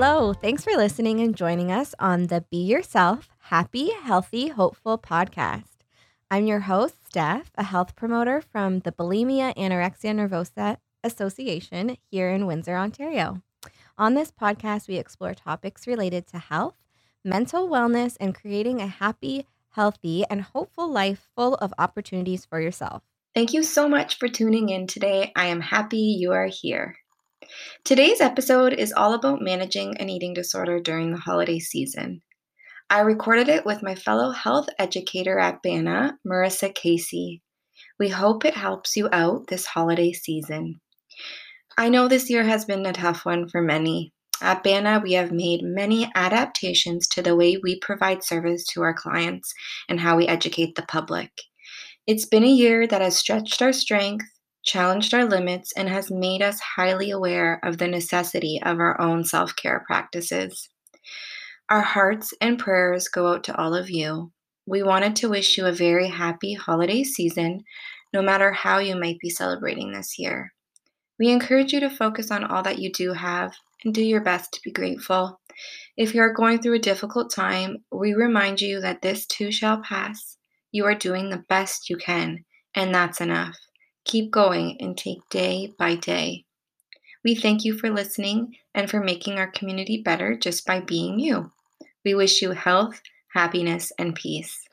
Hello. Thanks for listening and joining us on the Be Yourself, Happy, Healthy, Hopeful podcast. I'm your host, Steph, a health promoter from the Bulimia Anorexia Nervosa Association here in Windsor, Ontario. On this podcast, we explore topics related to health, mental wellness, and creating a happy, healthy, and hopeful life full of opportunities for yourself. Thank you so much for tuning in today. I am happy you are here. Today's episode is all about managing an eating disorder during the holiday season. I recorded it with my fellow health educator at BANA, Marissa Casey. We hope it helps you out this holiday season. I know this year has been a tough one for many. At BANA, we have made many adaptations to the way we provide service to our clients and how we educate the public. It's been a year that has stretched our strength, challenged our limits, and has made us highly aware of the necessity of our own self care practices. Our hearts and prayers go out to all of you. We wanted to wish you a very happy holiday season, no matter how you might be celebrating this year. We encourage you to focus on all that you do have and do your best to be grateful. If you are going through a difficult time, we remind you that this too shall pass. You are doing the best you can, and that's enough. Keep going and take day by day. We thank you for listening and for making our community better just by being you. We wish you health, happiness, and peace.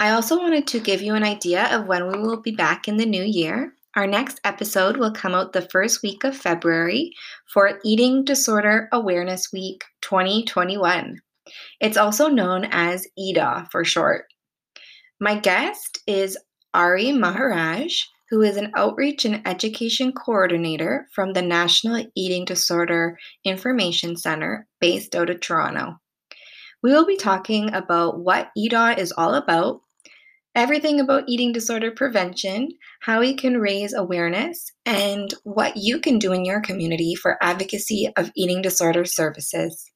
I also wanted to give you an idea of when we will be back in the new year. Our next episode will come out the first week of February for Eating Disorder Awareness Week 2021. It's also known as EDA for short. My guest is Ari Maharaj, who is an outreach and education coordinator from the National Eating Disorder Information Center based out of Toronto. We will be talking about what EDA is all about, everything about eating disorder prevention, how we can raise awareness, and what you can do in your community for advocacy of eating disorder services.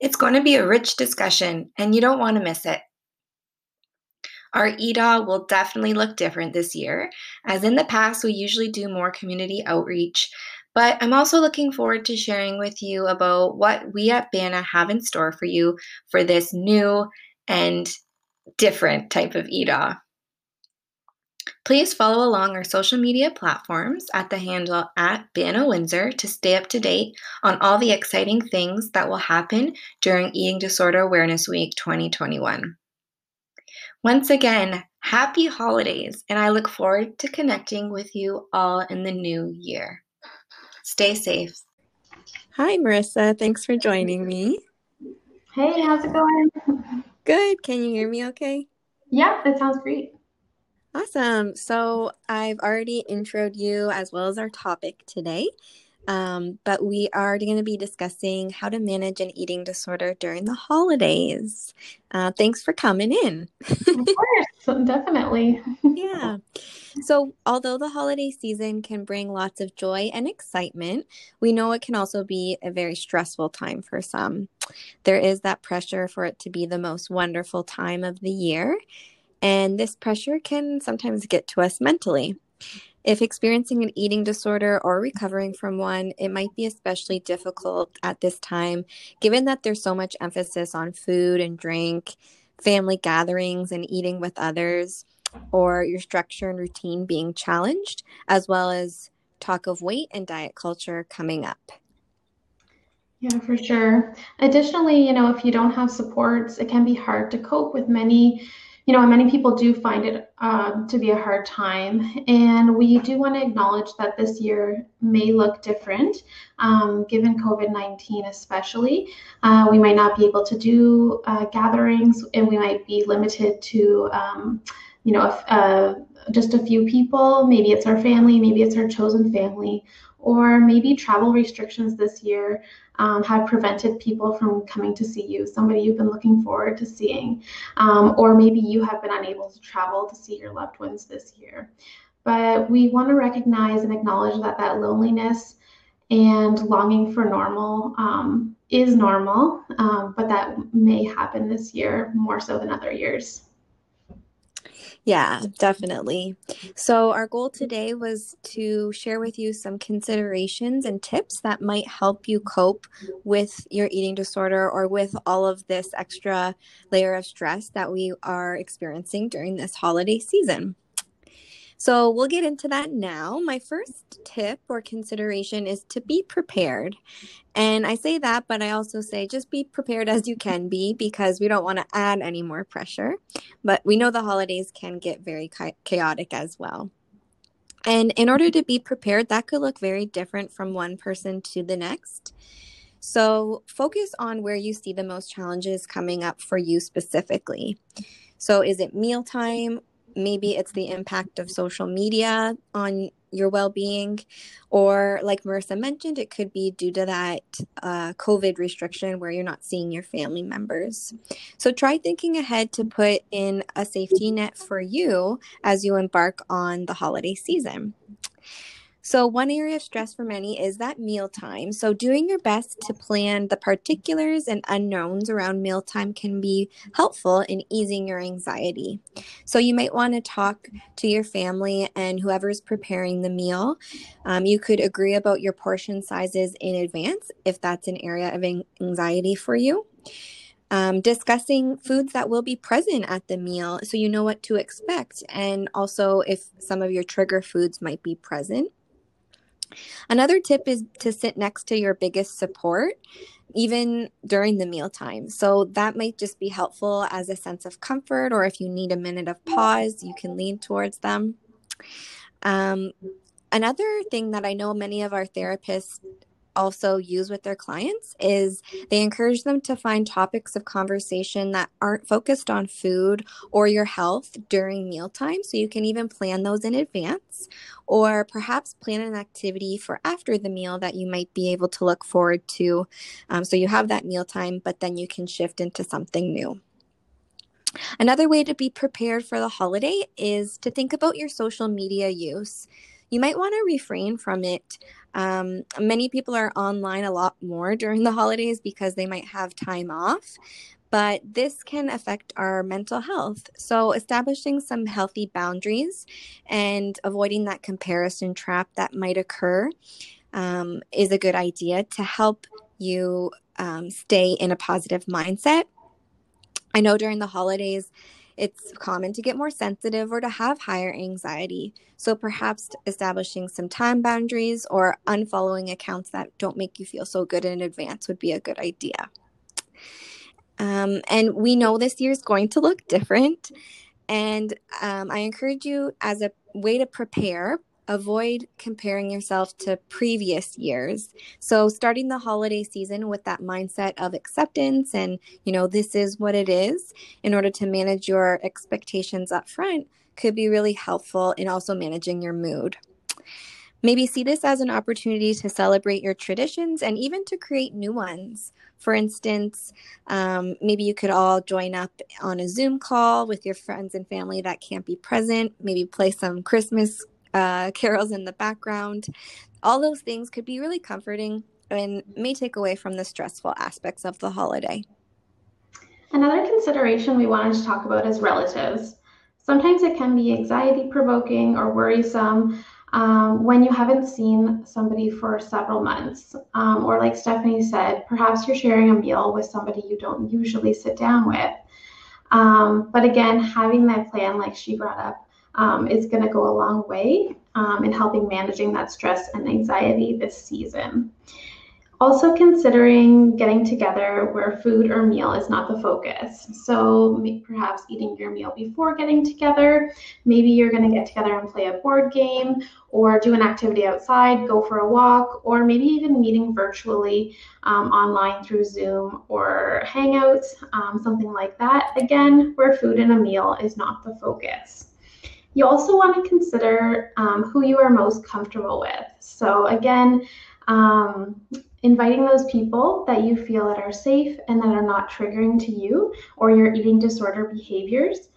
It's going to be a rich discussion, and you don't want to miss it. Our EDA will definitely look different this year. As in the past, we usually do more community outreach, but I'm also looking forward to sharing with you about what we at BANA have in store for you for this new and different type of EDA. Please follow along our social media platforms at the handle at BANA Windsor to stay up to date on all the exciting things that will happen during Eating Disorder Awareness Week 2021. Once again, happy holidays, and I look forward to connecting with you all in the new year. Stay safe. Hi, Marissa. Thanks for joining me. Hey, how's it going? Good. Can you hear me okay? Yeah, that sounds great. Awesome. So I've already introed you as well as our topic today. Um, but we are going to be discussing how to manage an eating disorder during the holidays. Uh, thanks for coming in. of course, definitely. yeah. So, although the holiday season can bring lots of joy and excitement, we know it can also be a very stressful time for some. There is that pressure for it to be the most wonderful time of the year. And this pressure can sometimes get to us mentally. If experiencing an eating disorder or recovering from one, it might be especially difficult at this time, given that there's so much emphasis on food and drink, family gatherings, and eating with others, or your structure and routine being challenged, as well as talk of weight and diet culture coming up. Yeah, for sure. Additionally, you know, if you don't have supports, it can be hard to cope with many you know, many people do find it uh, to be a hard time. And we do want to acknowledge that this year may look different, um, given COVID 19, especially. Uh, we might not be able to do uh, gatherings and we might be limited to, um, you know, uh, just a few people. Maybe it's our family, maybe it's our chosen family, or maybe travel restrictions this year um, have prevented people from coming to see you, somebody you've been looking forward to seeing, um, or maybe you have been unable to travel to see your loved ones this year. But we want to recognize and acknowledge that that loneliness and longing for normal um, is normal, um, but that may happen this year more so than other years. Yeah, definitely. So, our goal today was to share with you some considerations and tips that might help you cope with your eating disorder or with all of this extra layer of stress that we are experiencing during this holiday season. So we'll get into that now. My first tip or consideration is to be prepared. And I say that, but I also say just be prepared as you can be because we don't want to add any more pressure. But we know the holidays can get very chaotic as well. And in order to be prepared, that could look very different from one person to the next. So focus on where you see the most challenges coming up for you specifically. So is it mealtime maybe it's the impact of social media on your well-being. Or like marissa mentioned it could be due to that uh, covid restriction where you're not seeing your family members. So try thinking ahead to put in a safety net for you as you embark on the holiday season so, one area of stress for many is that mealtime. So, doing your best to plan the particulars and unknowns around mealtime can be helpful in easing your anxiety. So, you might want to talk to your family and whoever's preparing the meal. Um, you could agree about your portion sizes in advance if that's an area of anxiety for you. Um, discussing foods that will be present at the meal so you know what to expect, and also if some of your trigger foods might be present. Another tip is to sit next to your biggest support even during the mealtime. So that might just be helpful as a sense of comfort, or if you need a minute of pause, you can lean towards them. Um, another thing that I know many of our therapists also use with their clients is they encourage them to find topics of conversation that aren't focused on food or your health during mealtime. So you can even plan those in advance, or perhaps plan an activity for after the meal that you might be able to look forward to. Um, so you have that mealtime, but then you can shift into something new. Another way to be prepared for the holiday is to think about your social media use. You might want to refrain from it um, many people are online a lot more during the holidays because they might have time off, but this can affect our mental health. So, establishing some healthy boundaries and avoiding that comparison trap that might occur um, is a good idea to help you um, stay in a positive mindset. I know during the holidays, it's common to get more sensitive or to have higher anxiety. So perhaps establishing some time boundaries or unfollowing accounts that don't make you feel so good in advance would be a good idea. Um, and we know this year is going to look different. And um, I encourage you, as a way to prepare, avoid comparing yourself to previous years. So, starting the holiday season with that mindset of acceptance and, you know, this is what it is in order to manage your expectations up front could be really helpful in also managing your mood. Maybe see this as an opportunity to celebrate your traditions and even to create new ones. For instance, um, maybe you could all join up on a Zoom call with your friends and family that can't be present, maybe play some Christmas uh, carols in the background. All those things could be really comforting and may take away from the stressful aspects of the holiday. Another consideration we wanted to talk about is relatives. Sometimes it can be anxiety provoking or worrisome um, when you haven't seen somebody for several months. Um, or, like Stephanie said, perhaps you're sharing a meal with somebody you don't usually sit down with. Um, but again, having that plan, like she brought up, um, is going to go a long way um, in helping managing that stress and anxiety this season. Also, considering getting together where food or meal is not the focus. So, perhaps eating your meal before getting together. Maybe you're going to get together and play a board game or do an activity outside, go for a walk, or maybe even meeting virtually um, online through Zoom or Hangouts, um, something like that. Again, where food and a meal is not the focus. You also want to consider um, who you are most comfortable with. So again, um, inviting those people that you feel that are safe and that are not triggering to you or your eating disorder behaviors.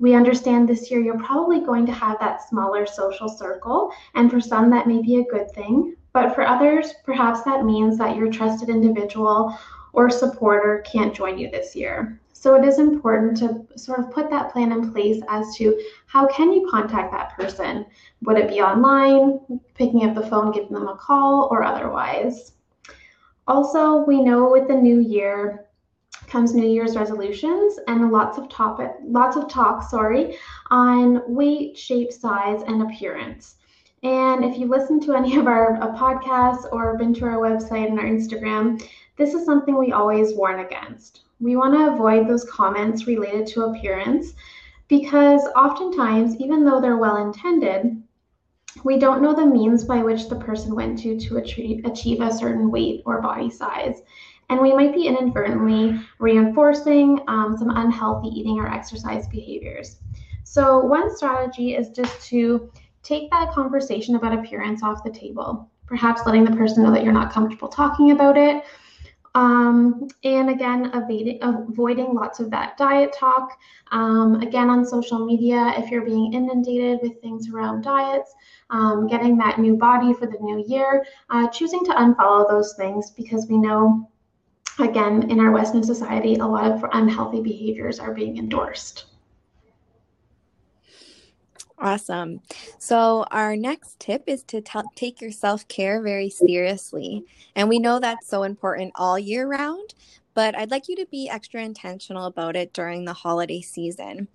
We understand this year you're probably going to have that smaller social circle, and for some that may be a good thing, but for others, perhaps that means that your trusted individual or supporter can't join you this year. So it is important to sort of put that plan in place as to how can you contact that person? Would it be online, picking up the phone, giving them a call, or otherwise? Also, we know with the new year, comes New Year's resolutions and lots of topic, lots of talk, sorry, on weight, shape, size, and appearance. And if you listen to any of our podcasts or been to our website and our Instagram, this is something we always warn against. We want to avoid those comments related to appearance because oftentimes, even though they're well intended, we don't know the means by which the person went to to achieve, a certain weight or body size. And we might be inadvertently reinforcing um, some unhealthy eating or exercise behaviors. So, one strategy is just to take that conversation about appearance off the table, perhaps letting the person know that you're not comfortable talking about it. Um, and again, avoiding, avoiding lots of that diet talk. Um, again, on social media, if you're being inundated with things around diets, um, getting that new body for the new year, uh, choosing to unfollow those things because we know again, in our Western society, a lot of unhealthy behaviors are being endorsed. Awesome. So, our next tip is to t- take your self care very seriously. And we know that's so important all year round, but I'd like you to be extra intentional about it during the holiday season.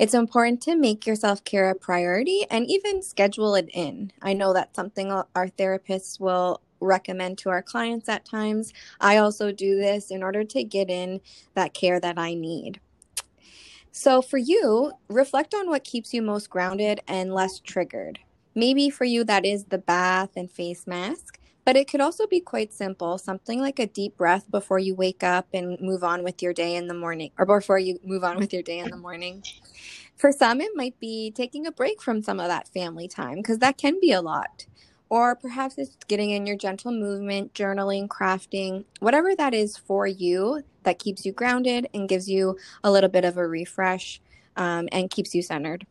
It's important to make your self care a priority and even schedule it in. I know that's something our therapists will recommend to our clients at times. I also do this in order to get in that care that I need. So, for you, reflect on what keeps you most grounded and less triggered. Maybe for you, that is the bath and face mask, but it could also be quite simple something like a deep breath before you wake up and move on with your day in the morning, or before you move on with your day in the morning. For some, it might be taking a break from some of that family time because that can be a lot. Or perhaps it's getting in your gentle movement, journaling, crafting, whatever that is for you that keeps you grounded and gives you a little bit of a refresh um, and keeps you centered.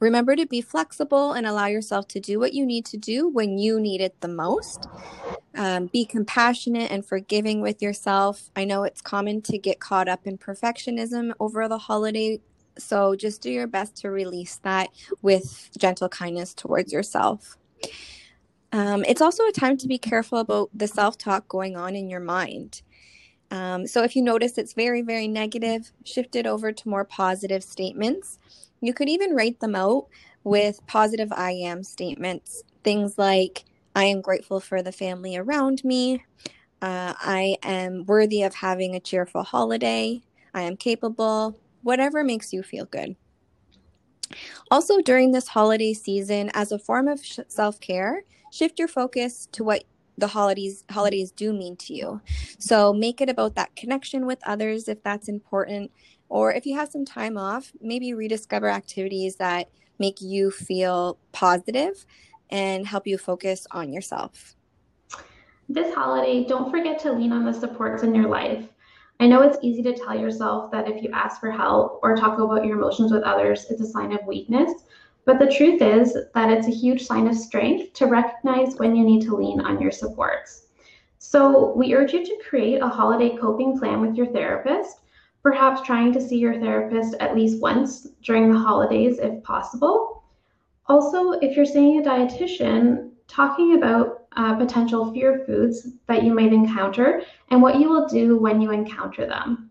Remember to be flexible and allow yourself to do what you need to do when you need it the most. Um, be compassionate and forgiving with yourself. I know it's common to get caught up in perfectionism over the holiday, so just do your best to release that with gentle kindness towards yourself. Um, it's also a time to be careful about the self talk going on in your mind. Um, so if you notice it's very, very negative, shift it over to more positive statements. You could even write them out with positive I am statements. Things like, I am grateful for the family around me. Uh, I am worthy of having a cheerful holiday. I am capable. Whatever makes you feel good. Also, during this holiday season, as a form of sh- self care, shift your focus to what the holidays holidays do mean to you. So make it about that connection with others if that's important or if you have some time off, maybe rediscover activities that make you feel positive and help you focus on yourself. This holiday, don't forget to lean on the supports in your life. I know it's easy to tell yourself that if you ask for help or talk about your emotions with others, it's a sign of weakness. But the truth is that it's a huge sign of strength to recognize when you need to lean on your supports. So, we urge you to create a holiday coping plan with your therapist, perhaps trying to see your therapist at least once during the holidays if possible. Also, if you're seeing a dietitian, talking about uh, potential fear foods that you might encounter and what you will do when you encounter them.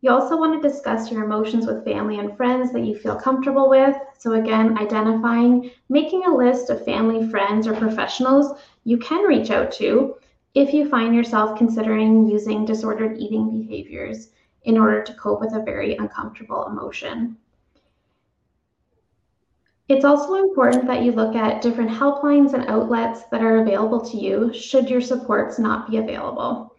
You also want to discuss your emotions with family and friends that you feel comfortable with. So, again, identifying, making a list of family, friends, or professionals you can reach out to if you find yourself considering using disordered eating behaviors in order to cope with a very uncomfortable emotion. It's also important that you look at different helplines and outlets that are available to you should your supports not be available.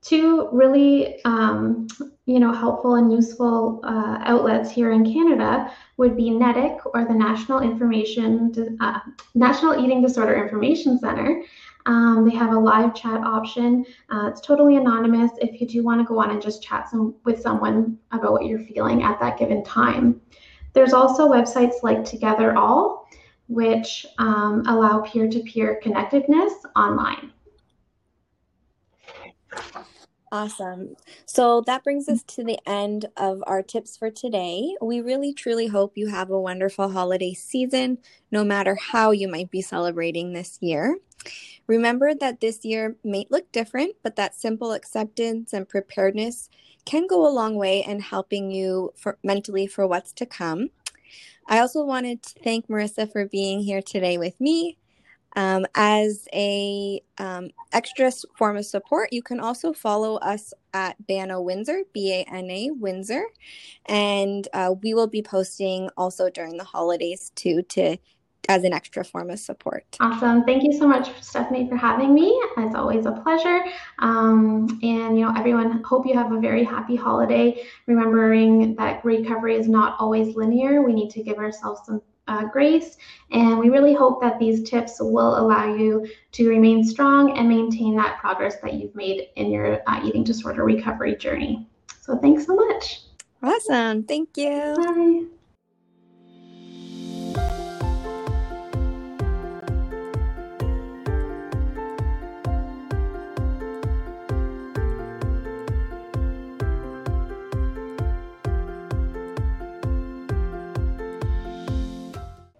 Two really, um, you know, helpful and useful uh, outlets here in Canada would be NEDIC or the National Information uh, National Eating Disorder Information Center. Um, they have a live chat option. Uh, it's totally anonymous if you do want to go on and just chat some, with someone about what you're feeling at that given time. There's also websites like Togetherall, which um, allow peer to peer connectedness online. Awesome. So that brings us to the end of our tips for today. We really truly hope you have a wonderful holiday season, no matter how you might be celebrating this year. Remember that this year may look different, but that simple acceptance and preparedness can go a long way in helping you for mentally for what's to come. I also wanted to thank Marissa for being here today with me. Um, as a um, extra form of support, you can also follow us at Bana Windsor, B A N A Windsor, and uh, we will be posting also during the holidays too to as an extra form of support. Awesome. Thank you so much, Stephanie, for having me. It's always a pleasure. Um, and, you know, everyone, hope you have a very happy holiday. Remembering that recovery is not always linear. We need to give ourselves some uh, grace. And we really hope that these tips will allow you to remain strong and maintain that progress that you've made in your uh, eating disorder recovery journey. So, thanks so much. Awesome. Thank you. Bye.